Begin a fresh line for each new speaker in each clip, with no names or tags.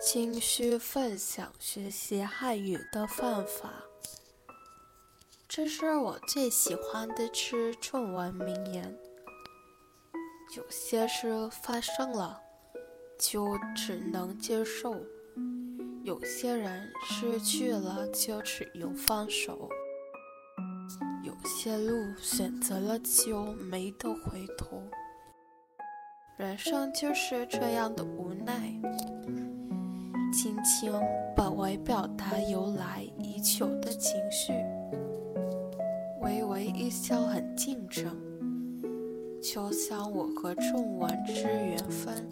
继续分享学习汉语的方法。这是我最喜欢的吃中文名言。有些事发生了，就只能接受；有些人失去了，就只有放手；有些路选择了，就没得回头。人生就是这样的无奈。轻轻本为表达由来已久的情绪，微微一笑很倾城，就像我和仲文之缘分。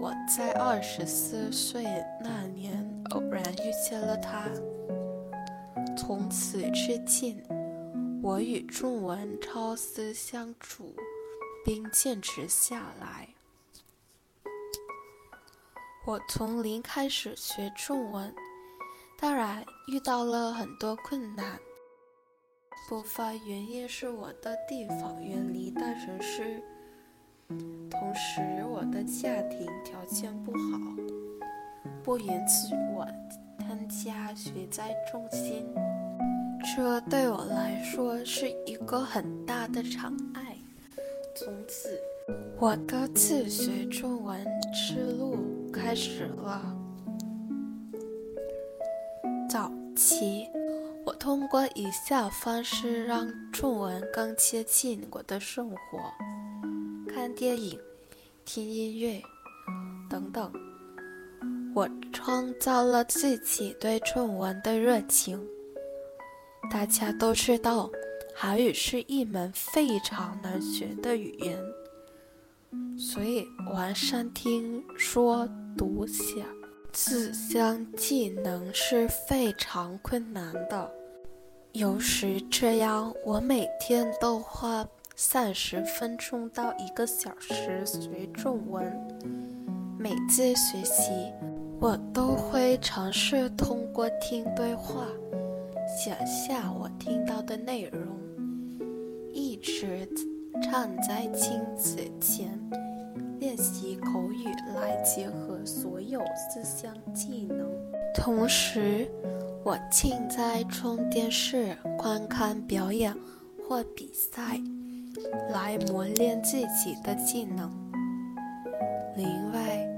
我在二十四岁那年偶然遇见了他，从此至今，我与仲文朝夕相处。并坚持下来。我从零开始学中文，当然遇到了很多困难。部分原因是我的地方远离大城市，同时我的家庭条件不好，不允许我参加学在中心，这对我来说是一个很大的障碍。从此，我的自学中文之路开始了。早期，我通过以下方式让中文更接近我的生活：看电影、听音乐等等。我创造了自己对中文的热情。大家都知道。韩语是一门非常难学的语言，所以完善听说读写四项技能是非常困难的。有时这样，我每天都花三十分钟到一个小时学中文。每次学习，我都会尝试通过听对话，写下我听到的内容。一直站在镜子前练习口语，来结合所有四项技能。同时，我静在充电室观看表演或比赛，来磨练自己的技能。另外，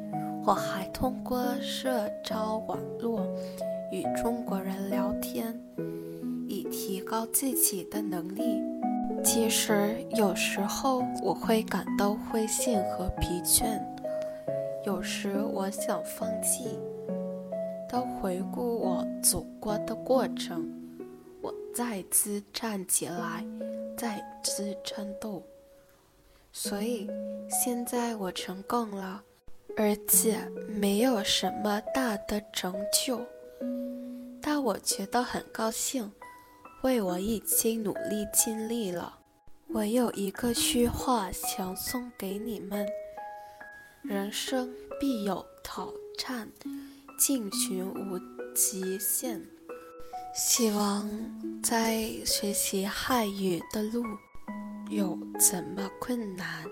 我还通过社交网络与中国人聊天，以提高自己的能力。其实有时候我会感到灰心和疲倦，有时我想放弃。当回顾我走过的过程，我再次站起来，再次战斗。所以现在我成功了，而且没有什么大的成就，但我觉得很高兴。为我已经努力尽力了。我有一个虚话想送给你们：人生必有挑战，进取无极限。希望在学习汉语的路有怎么困难，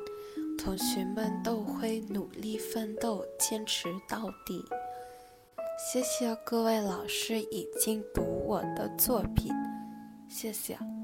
同学们都会努力奋斗，坚持到底。谢谢各位老师已经读我的作品。谢谢。